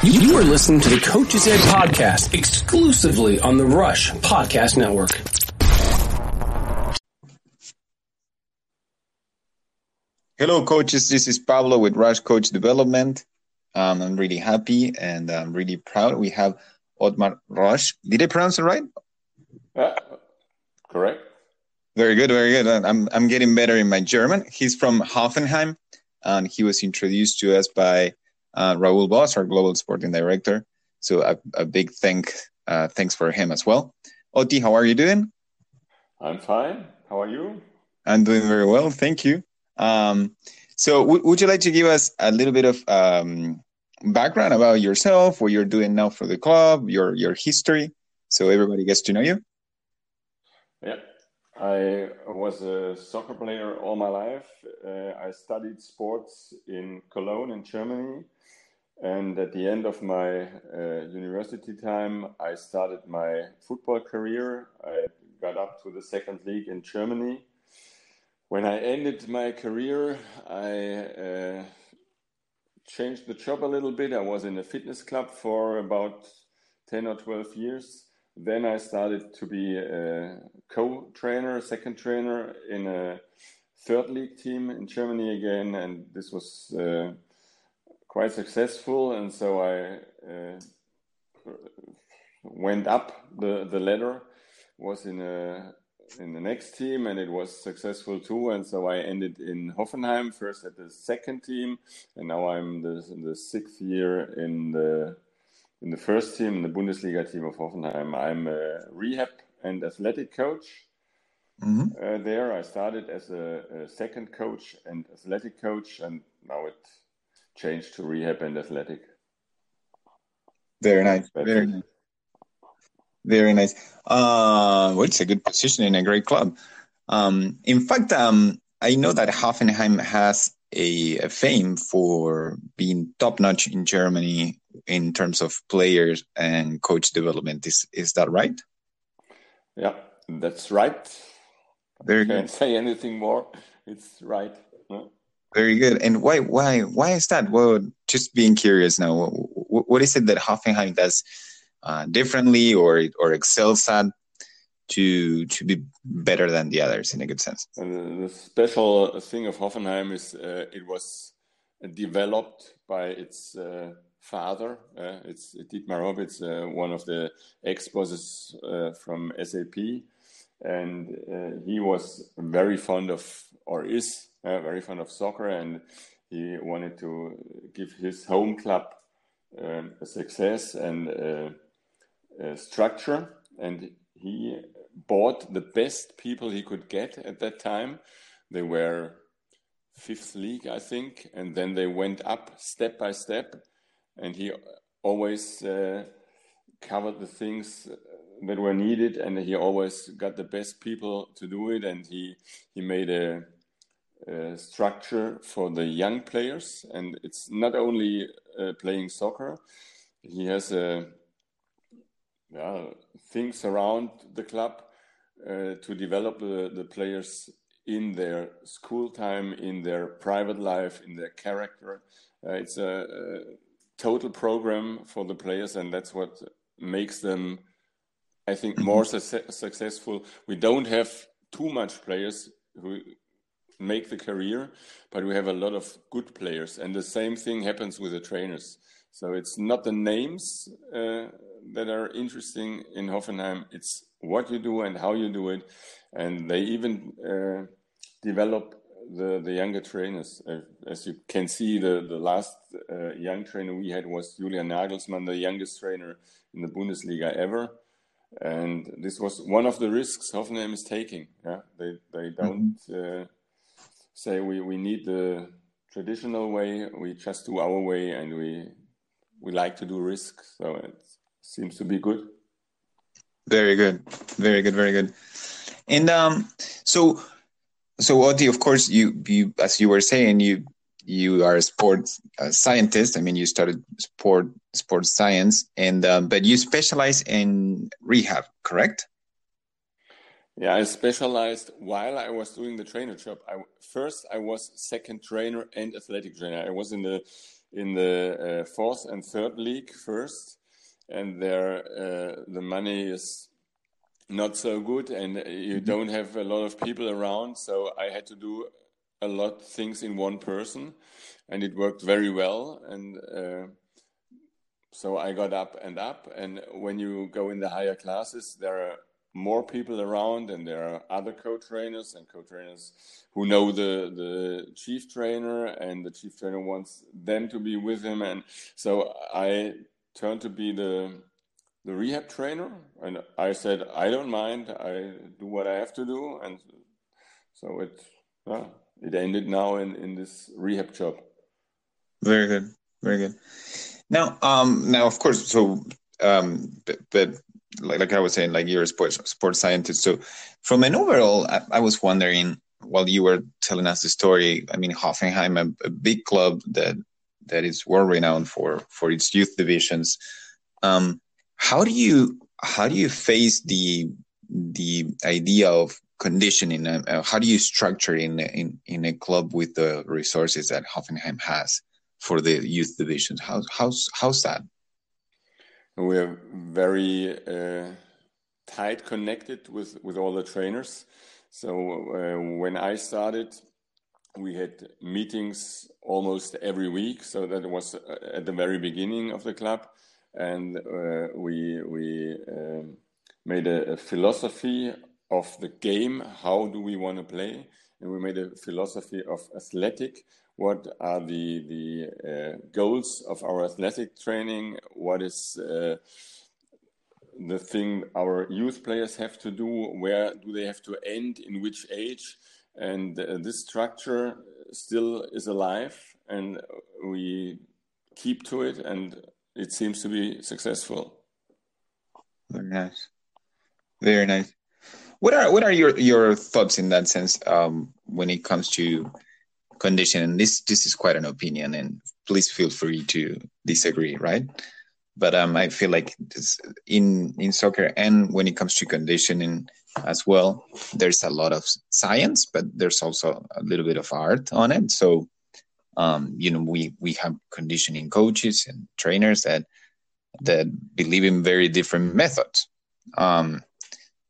You are listening to the Coach's Ed podcast exclusively on the Rush Podcast Network. Hello, coaches. This is Pablo with Rush Coach Development. Um, I'm really happy and I'm really proud. We have Otmar Rosch. Did I pronounce it right? Uh, correct. Very good, very good. I'm I'm getting better in my German. He's from Hoffenheim, and he was introduced to us by uh, Raul Boss, our global sporting director. So a, a big thank uh, thanks for him as well. Oti, how are you doing? I'm fine. How are you? I'm doing very well, thank you. Um, so, w- would you like to give us a little bit of um, background about yourself, what you're doing now for the club, your your history, so everybody gets to know you? Yeah, I was a soccer player all my life. Uh, I studied sports in Cologne, in Germany, and at the end of my uh, university time, I started my football career. I got up to the second league in Germany when I ended my career, I uh, changed the job a little bit. I was in a fitness club for about 10 or 12 years. Then I started to be a co trainer, second trainer in a third league team in Germany again. And this was uh, quite successful. And so I uh, went up the, the ladder, was in a in the next team, and it was successful too. And so I ended in Hoffenheim first at the second team, and now I'm the, in the sixth year in the in the first team, in the Bundesliga team of Hoffenheim. I'm a rehab and athletic coach. Mm-hmm. Uh, there, I started as a, a, second coach and athletic coach, and now it changed to rehab and athletic. Very nice. That's Very it. nice. Very nice. Uh, well, it's a good position in a great club. Um, in fact, um, I know that Hoffenheim has a, a fame for being top notch in Germany in terms of players and coach development. Is is that right? Yeah, that's right. Very I good. Can't say anything more. It's right. Very good. And why why why is that? Well, just being curious now. What is it that Hoffenheim does? uh, differently or or excels at to to be better than the others in a good sense. And the special thing of Hoffenheim is uh, it was developed by its uh, father. Uh, it's Dietmar Hopp. It's uh, one of the ex bosses uh, from SAP, and he was very fond of or is very fond of soccer, and he wanted to give his home club um, a success and uh, structure and he bought the best people he could get at that time. They were fifth league, I think, and then they went up step by step. And he always uh, covered the things that were needed, and he always got the best people to do it. And he he made a, a structure for the young players, and it's not only uh, playing soccer. He has a yeah, things around the club uh, to develop the, the players in their school time, in their private life, in their character. Uh, it's a, total program for the players, and that's what makes them, I think, mm-hmm. more su successful. We don't have too much players who make the career, but we have a lot of good players, and the same thing happens with the trainers. So it's not the names uh, that are interesting in Hoffenheim. It's what you do and how you do it, and they even uh, develop the the younger trainers. Uh, as you can see, the the last uh, young trainer we had was Julian Nagelsmann, the youngest trainer in the Bundesliga ever. And this was one of the risks Hoffenheim is taking. Yeah, they they don't mm-hmm. uh, say we we need the traditional way. We just do our way, and we we like to do risk. So it seems to be good. Very good, very good, very good. And um, so, so Oti, of course, you you as you were saying, you you are a sports uh, scientist. I mean, you studied sport sports science, and um, but you specialize in rehab, correct? Yeah, I specialized while I was doing the trainer job. I, first, I was second trainer and athletic trainer. I was in the in the uh, fourth and third league first, and there uh, the money is not so good, and you mm-hmm. don't have a lot of people around. So I had to do a lot of things in one person, and it worked very well. And uh, so I got up and up. And when you go in the higher classes, there are more people around, and there are other co-trainers and co-trainers who know the the chief trainer, and the chief trainer wants them to be with him. And so I turned to be the the rehab trainer, and I said I don't mind. I do what I have to do, and so it yeah, it ended now in in this rehab job. Very good, very good. Now, um, now of course, so um, but, but like, like I was saying, like you're a sports sports scientist. So, from an overall, I, I was wondering while you were telling us the story. I mean, Hoffenheim, a, a big club that that is world renowned for for its youth divisions. Um, how do you how do you face the the idea of conditioning? Uh, how do you structure in in in a club with the resources that Hoffenheim has for the youth divisions? How how's how's that? We're very uh, tight connected with with all the trainers. So uh, when I started, we had meetings almost every week. So that was uh, at the very beginning of the club and uh, we we um, made a, a, philosophy of the game. How do we want to play? And we made a philosophy of athletic. What are the the uh, goals of our athletic training? What is uh, the thing our youth players have to do? Where do they have to end? In which age? And uh, this structure still is alive, and we keep to it. And it seems to be successful. Very nice. Very nice. What are what are your your thoughts in that sense um, when it comes to condition? And this this is quite an opinion, and please feel free to disagree, right? But um, I feel like this, in in soccer and when it comes to conditioning as well, there's a lot of science, but there's also a little bit of art on it. So um, you know we we have conditioning coaches and trainers that that believe in very different methods. Um,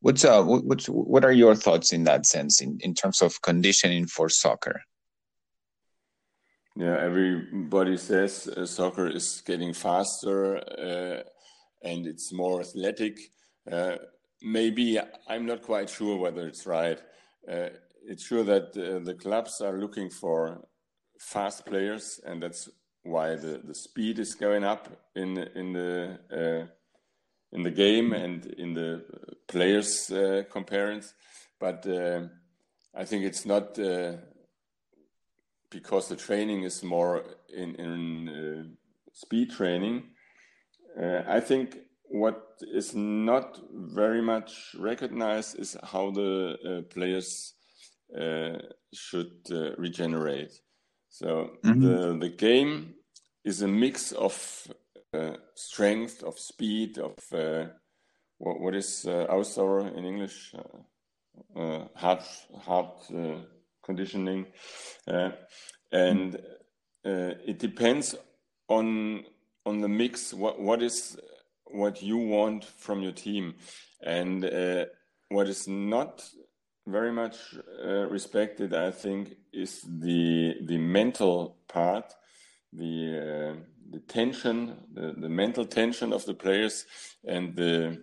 what's uh what are your thoughts in that sense in, in terms of conditioning for soccer? Yeah everybody says uh, soccer is getting faster uh, and it's more athletic. Uh, maybe i'm not quite sure whether it's right. Uh, it's sure that uh, the clubs are looking for fast players, and that's why the, the speed is going up in in the uh, in the game and in the players uh, comparisons. But uh, I think it's not uh, because the training is more in in uh, speed training. Uh, I think what is not very much recognized is how the players should regenerate. So mm-hmm. the the game is a mix of uh, strength, of speed, of uh, what what is uh, Ausdauer in English, uh, uh hard hard uh, conditioning, uh, and it depends on on the mix. What what is what you want from your team, and what is not very much uh, respected, I think, is the the mental part, the uh, the tension, the, the mental tension of the players, and the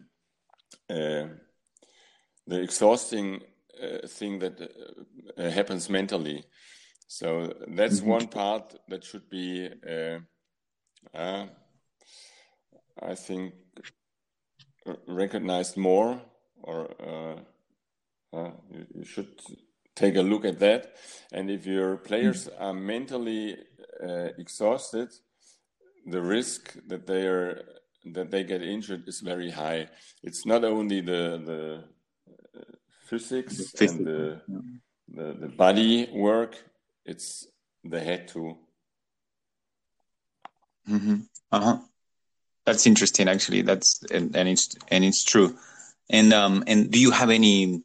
uh, the exhausting uh, thing that uh, happens mentally. So that's mm-hmm. one part that should be, uh, I think, recognized more or uh, you, you, should take a look at that. And if your players mm. are mentally uh, exhausted, the risk that they are that they get injured is very high. It's not only the the uh, physics the and the, yeah. the the body work; it's the head too. Mm-hmm. Uh huh. That's interesting, actually. That's and, and it's and it's true. And um and do you have any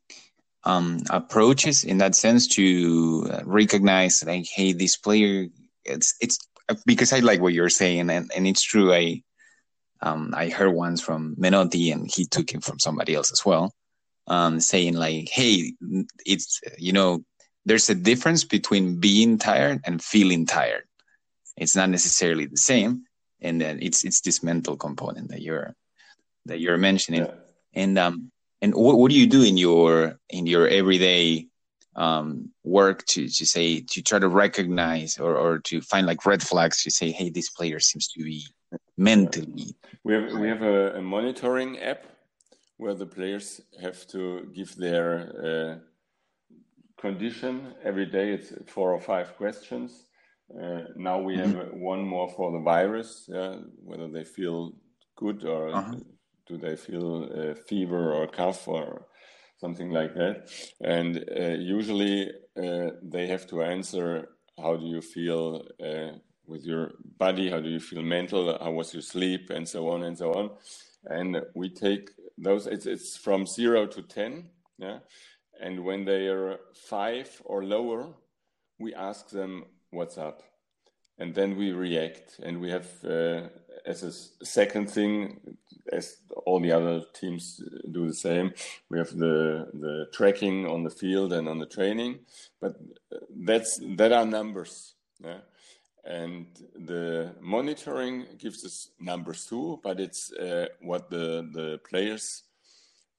um, approaches in that sense to uh, recognize like hey this player it's it's because I like what you're saying, and, and it's true. I um, I heard once from Menotti, and he took it from somebody else as well, um, saying like, "Hey, it's you know, there's a difference between being tired and feeling tired. It's not necessarily the same, and then it's it's this mental component that you're that you're mentioning, yeah. and um, and what, what do you do in your in your everyday um, work to to say to try to recognize or, or to find like red flags to say hey this player seems to be mentally we have we have a, a monitoring app where the players have to give their uh, condition every day it's four or five questions uh, now we mm-hmm. have one more for the virus uh, whether they feel good or -huh. Do they feel uh, fever or cough or something like that. And uh, usually uh, they have to answer how do you feel uh, with your body, how do you feel mental, how was your sleep, and so on and so on. And we take those, it's, it's from zero to 10. Yeah. And when they are five or lower, we ask them, what's up? And then we react. And we have, uh, as a second thing, as all the other teams do the same. We have the the tracking on the field and on the training, but that's that are numbers. Yeah? And the monitoring gives us numbers too, but it's uh, what the the players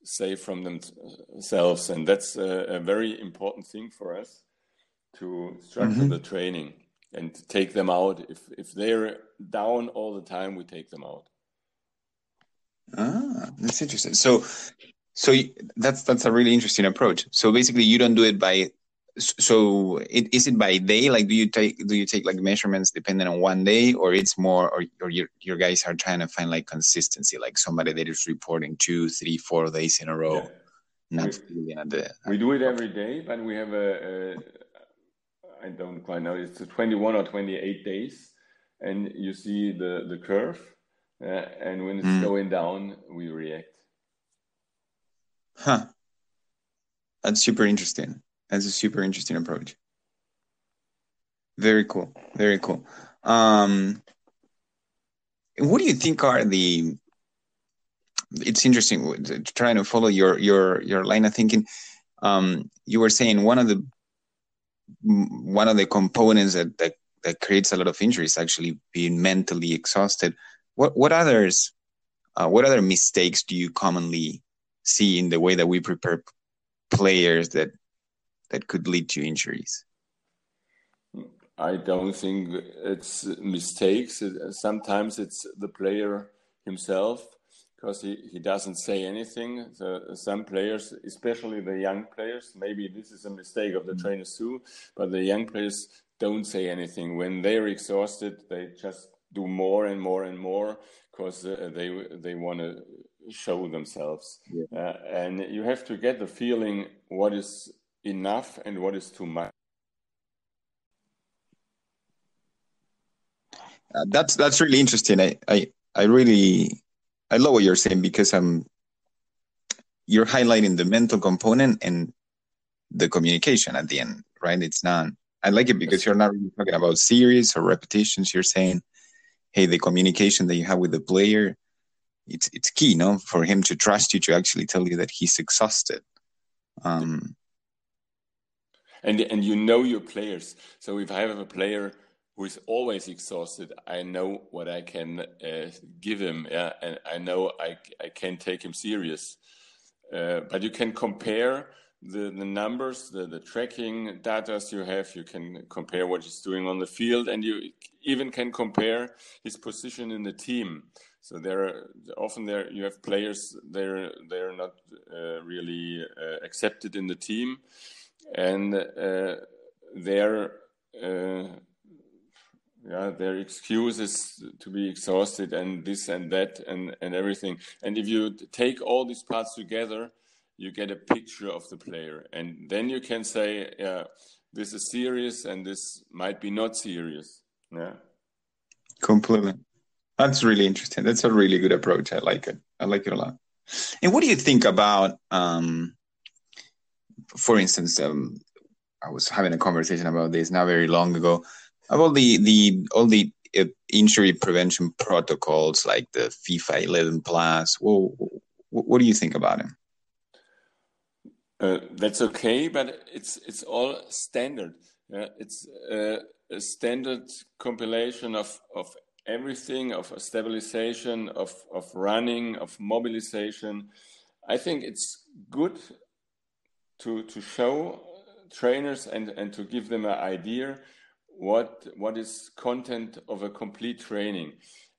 say from themselves, and that's a, a very important thing for us to structure mm-hmm. the training and take them out. If if they're down all the time, we take them out. Ah, that's interesting. So, so that's that's a really interesting approach. So basically, you don't do it by. So, it, is it by day? Like, do you take do you take like measurements depending on one day, or it's more, or or your your guys are trying to find like consistency, like somebody that is reporting two, three, four days in a row. Yeah. Not we, at the, we do it every day, but we have a, a I don't quite know. It's 21 or 28 days, and you see the the curve uh, and when it's mm. going down, we react. Huh. That's super interesting. That's a super interesting approach. Very cool. Very cool. Um, what do you think are the? It's interesting trying to follow your your your line of thinking. Um, you were saying one of the one of the components that, that that creates a lot of injuries actually being mentally exhausted what what others uh, what other mistakes do you commonly see in the way that we prepare players that that could lead to injuries? I don't think it's mistakes. Sometimes it's the player himself because he, he doesn't say anything. So some players, especially the young players, maybe this is a mistake of the mm-hmm. trainers too, but the young players don't say anything. When they're exhausted, they just do more and more and more because uh, they they want to show themselves yeah. uh, and you have to get the feeling what is enough and what is too much uh, that's that's really interesting I, I i really i love what you're saying because i'm you're highlighting the mental component and the communication at the end right it's not i like it because you're not really talking about series or repetitions you're saying hey, the communication that you have with the player, it's it's key, no, for him to trust you to actually tell you that he's exhausted. Um, and and you know your players. So if I have a player who is always exhausted, I know what I can uh, give him, yeah, and I know I I can take him serious. Uh, but you can compare the, the numbers, the, the tracking data you have, you can compare what he's doing on the field, and you even can compare his position in the team. So there, are, often there you have players they're they're not uh, really uh, accepted in the team, and uh, their uh, yeah their excuses to be exhausted and this and that and and everything. And if you take all these parts together, you get a picture of the player, and then you can say, yeah, this is serious, and this might be not serious. Yeah, completely. That's really interesting. That's a really good approach. I like it. I like it a lot. And what do you think about, um, for instance, um, I was having a conversation about this not very long ago about the the all the injury prevention protocols like the FIFA 11 plus. Well, what do you think about him? Uh, that's okay, but it's it's all standard. It's uh, a standard compilation of of everything of stabilization, of of running, of mobilization. I think it's good to to show trainers and and to give them an idea what what is content of a complete training.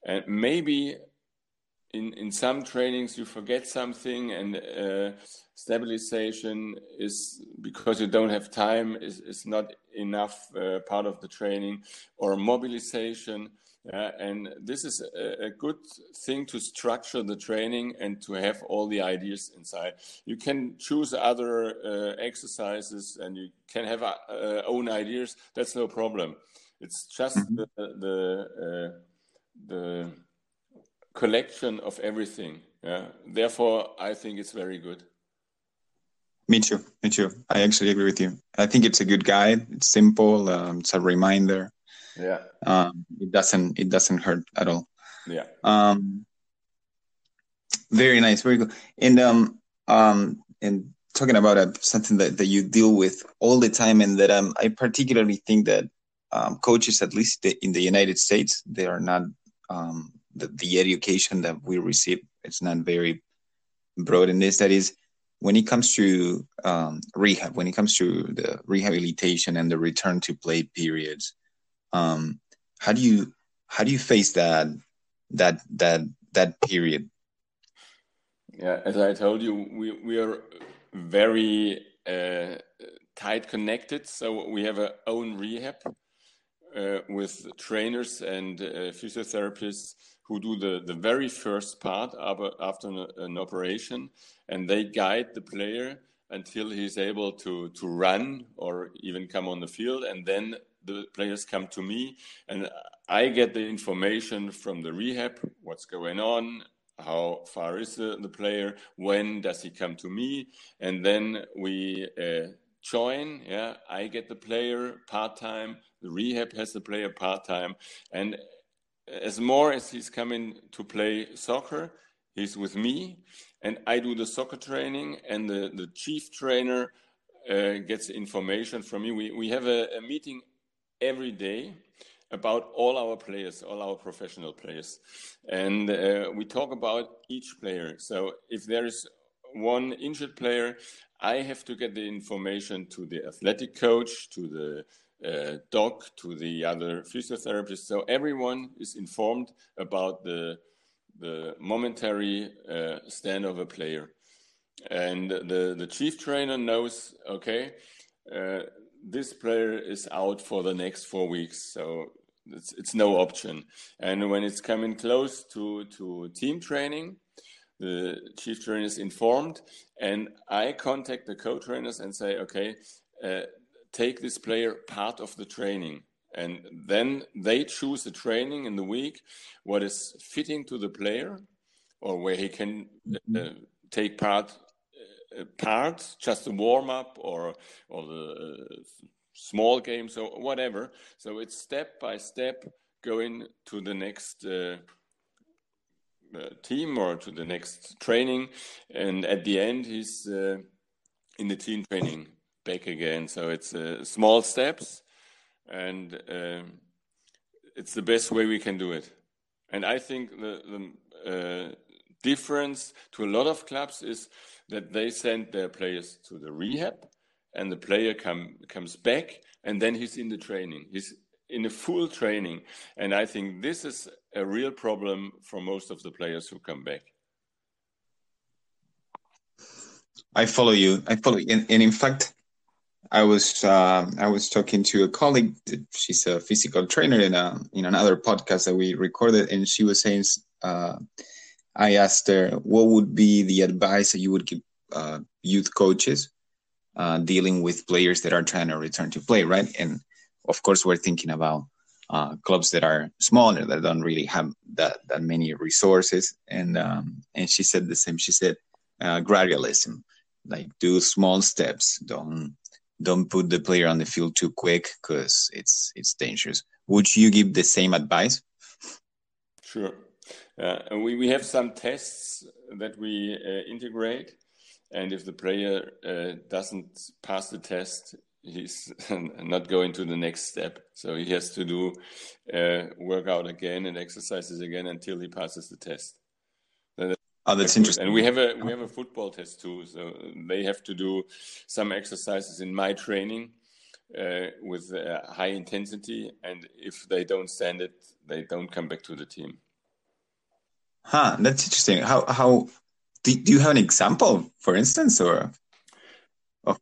And maybe in in some trainings you forget something and uh, stabilization is because you don't have time is, is not enough uh, part of the training or mobilization uh, and this is a, a, good thing to structure the training and to have all the ideas inside you can choose other uh, exercises and you can have uh, own ideas that's no problem it's just mm-hmm. the the, uh, the collection of everything yeah therefore i think it's very good me too. Me too. I actually agree with you. I think it's a good guide. It's simple. Um, it's a reminder. Yeah. Um, it doesn't. It doesn't hurt at all. Yeah. Um. Very nice. Very good. And um um and talking about uh, something that, that you deal with all the time, and that um I particularly think that um, coaches, at least in the United States, they are not um the, the education that we receive. It's not very broad in this. That is when it comes to um, rehab, when it comes to the rehabilitation and the return to play periods, um, how do you how do you face that that that that period? Yeah, as I told you, we we are very uh, tight connected. So we have our own rehab uh, with trainers and uh, physiotherapists who do the, the very first part after an, an operation and they guide the player until he's able to, to run or even come on the field. And then the players come to me and I get the information from the rehab, what's going on, how far is the, the player, when does he come to me, and then we uh, join. Yeah, I get the player part time, the rehab has the player part time, and as more as he's coming to play soccer, he's with me, and I do the soccer training, and the, the chief trainer uh, gets information from me. We, we have a, a, meeting every day about all our players, all our professional players, and uh, we talk about each player. So if there is one injured player, I have to get the information to the athletic coach, to the uh, doc to the other physiotherapists. So everyone is informed about the the momentary uh, stand of a player, and the the chief trainer knows. Okay, uh, this player is out for the next four weeks, so it's it's no option. And when it's coming close to to team training, the chief trainer is informed, and I contact the co-trainers and say, okay. Uh, take this player part of the training and then they choose the training in the week what is fitting to the player or where he can uh, mm-hmm. take part part just a warm up or or the uh, small games or whatever so it's step by step going to the next uh, uh team or to the next training and at the end he's uh, in the team training back again. So it's uh, small steps, and um, it's the best way we can do it. And I think the, the uh, difference to a lot of clubs is that they send their players to the rehab, and the player come comes back, and then he's in the training. He's in a full training, and I think this is a real problem for most of the players who come back. I follow you. I follow you. And, and in fact, I was uh, I was talking to a colleague. She's a physical trainer in a in another podcast that we recorded, and she was saying, uh, I asked her what would be the advice that you would give uh, youth coaches uh, dealing with players that are trying to return to play, right? And of course, we're thinking about uh, clubs that are smaller that don't really have that that many resources. And um, and she said the same. She said uh, gradualism, like do small steps, don't don't put the player on the field too quick because it's it's dangerous. would you give the same advice? Sure. Uh, and we, we have some tests that we uh, integrate. And if the player uh, doesn't pass the test, he's not going to the next step. So he has to do uh, workout again and exercises again until he passes the test. Oh, that's interesting. And we have a we have a football test too. So they have to do some exercises in my training uh, with uh, high intensity, and if they don't stand it, they don't come back to the team. Huh, that's interesting. How how do, do you have an example, for instance, or?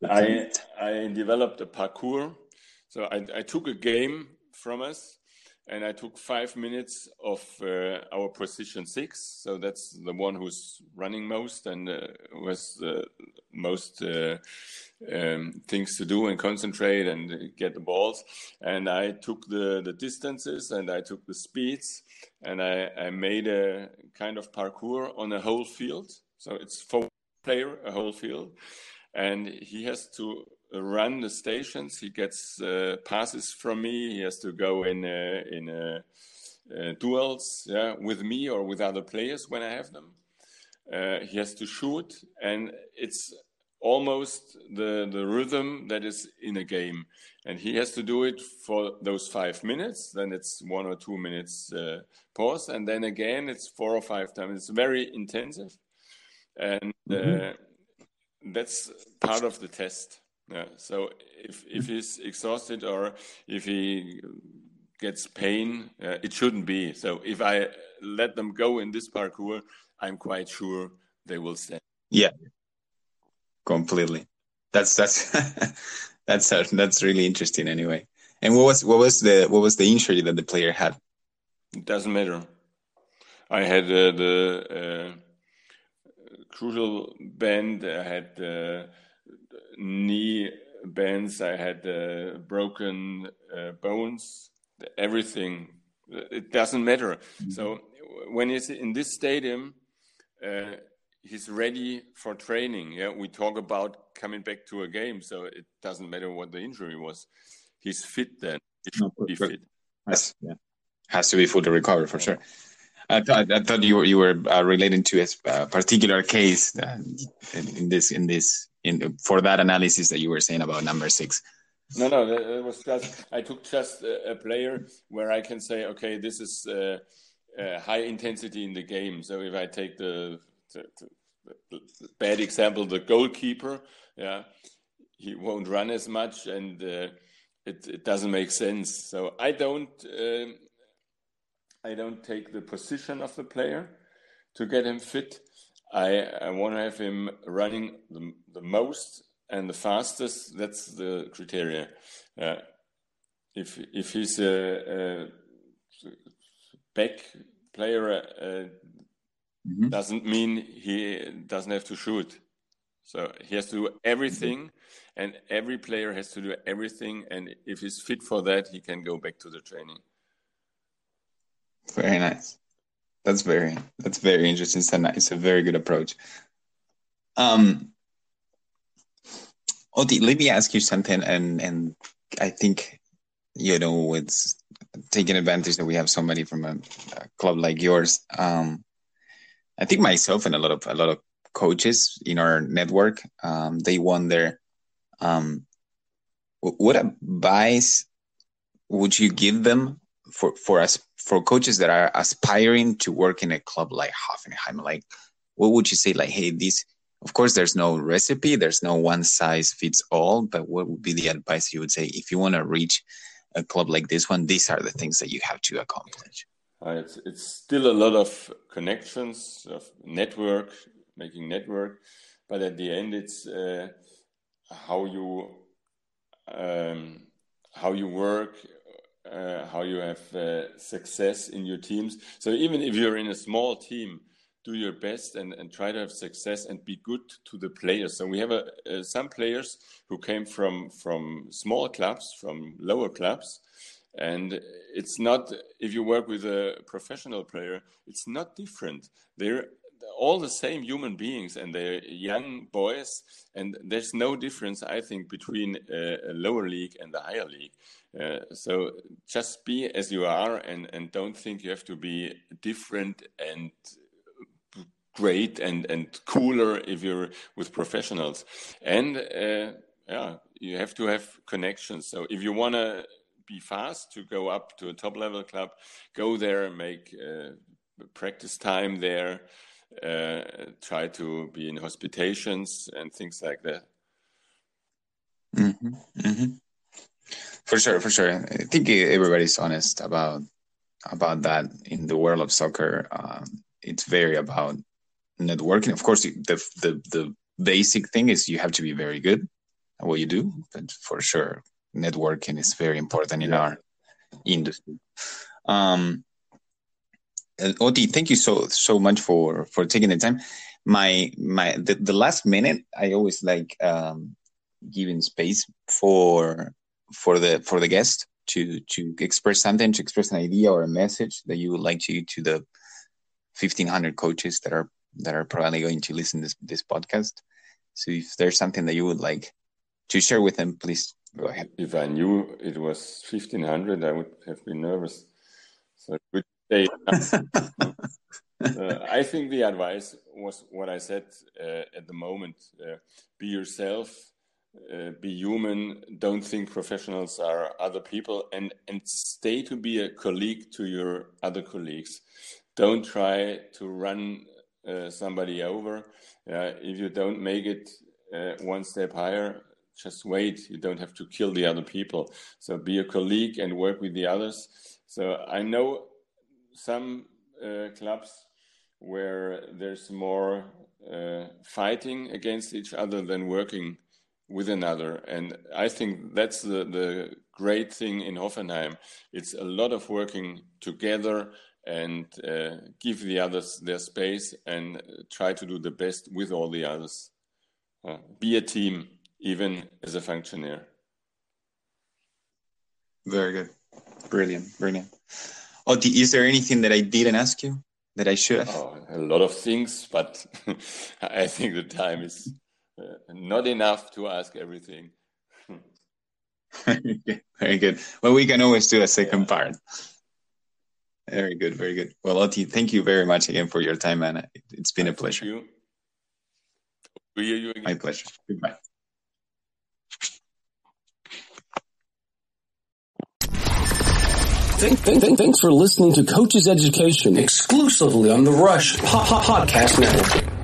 I I developed a parkour. So I I took a game from us and I took five minutes of uh, our position six. So that's the one who's running most and uh, was the most uh, um, things to do and concentrate and get the balls. And I took the, the distances and I took the speeds and I, I made a kind of parkour on a whole field. So it's four player, a whole field. And he has to run the stations. He gets uh, passes from me. He has to go in uh, in uh, uh, duels yeah, with me or with other players when I have them. Uh, he has to shoot, and it's almost the the rhythm that is in a game. And he has to do it for those five minutes. Then it's one or two minutes uh, pause, and then again it's four or five times. It's very intensive, and mm-hmm. that's part of the test. Yeah. So if if he's exhausted or if he gets pain, uh, it shouldn't be. So if I let them go in this parkour, I'm quite sure they will stay. Yeah, completely. That's that's that's that's really interesting. Anyway, and what was what was the what was the injury that the player had? It doesn't matter. I had uh, the uh, crucial bend. I had uh, knee bends, I had uh, broken uh, bones, everything. It doesn't matter. Mm-hmm. So when he's in this stadium, uh, he's ready for training. Yeah, we talk about coming back to a game, so it doesn't matter what the injury was. He's fit then. He should no, be fit. Has, yeah. has to be fully recovered for sure. I thought, I thought you were you were uh, relating to a particular case uh, in, in, this in this in for that analysis that you were saying about number six. No, no, it was just I took just a, player where I can say, okay, this is uh, uh, high intensity in the game. So if I take the, the, the, bad example, the goalkeeper, yeah, he won't run as much, and uh, it, it doesn't make sense. So I don't um, I don't take the position of the player to get him fit. I, I want to have him running the, the most and the fastest. That's the criteria. Uh, if if he's a, a back player, uh, mm-hmm. doesn't mean he doesn't have to shoot. So he has to do everything, and every player has to do everything. And if he's fit for that, he can go back to the training. Very nice. That's very that's very interesting. It's a, it's a very good approach. Um, Oti, let me ask you something, and and I think you know it's taking advantage that we have somebody from a, a club like yours. Um, I think myself and a lot of a lot of coaches in our network, um, they wonder, um, what advice would you give them for for us for coaches that are aspiring to work in a club like Hoffenheim, like what would you say? Like, hey, this. Of course, there's no recipe. There's no one size fits all. But what would be the advice you would say if you want to reach a club like this one? These are the things that you have to accomplish. Uh, it's it's still a lot of connections, of network, making network, but at the end, it's uh, how you um, how you work uh, how you have uh, success in your teams. So even if you're in a small team, do your best and, and try to have success and be good to the players. So we have a, uh, some players who came from from small clubs, from lower clubs, and it's not if you work with a professional player, it's not different. They're all the same human beings and they're young boys and there's no difference i think between a, a lower league and the higher league Uh, so just be as you are and, and don't think you have to be different and great and, and cooler if you're with professionals. And uh, yeah, you have to have connections. So if you want to be fast to go up to a top level club, go there, make uh, practice time there, uh, try to be in hospitations and things like that. Mm-hmm. Mm-hmm. For sure, for sure. I think everybody's honest about about that in the world of soccer. Um, it's very about networking. Of course, the the the basic thing is you have to be very good at what you do, but for sure, networking is very important in our industry. Um, Oti, thank you so so much for for taking the time. My my the, the last minute, I always like um, giving space for for the for the guest to to express something, to express an idea or a message that you would like to to the fifteen hundred coaches that are that are probably going to listen to this this podcast. So if there's something that you would like to share with them, please go ahead. If I knew it was fifteen hundred, I would have been nervous. So good day. uh, I think the advice was what I said uh, at the moment: uh, be yourself, uh, be human. Don't think professionals are other people, and and stay to be a colleague to your other colleagues. Don't try to run uh, somebody over. if you don't make it uh, one step higher, just wait. You don't have to kill the other people. So be a colleague and work with the others. So I know some uh, clubs where there's more uh, fighting against each other than working with another. And I think that's the, the great thing in Hoffenheim. It's a lot of working together and uh, give the others their space and try to do the best with all the others. Uh, be a team, even as a functionary. Very good. Brilliant. Brilliant. Oti, is there anything that I didn't ask you that I should have? Oh, a lot of things, but I think the time is uh, not enough to ask everything. very good. Well, we can always do a second yeah. part. Very good, very good. Well, Oti, thank you very much again for your time, man. It's been a pleasure. Thank you. hear you again. My pleasure. Goodbye. Thanks for listening to Coaches Education exclusively on the Rush Podcast Network.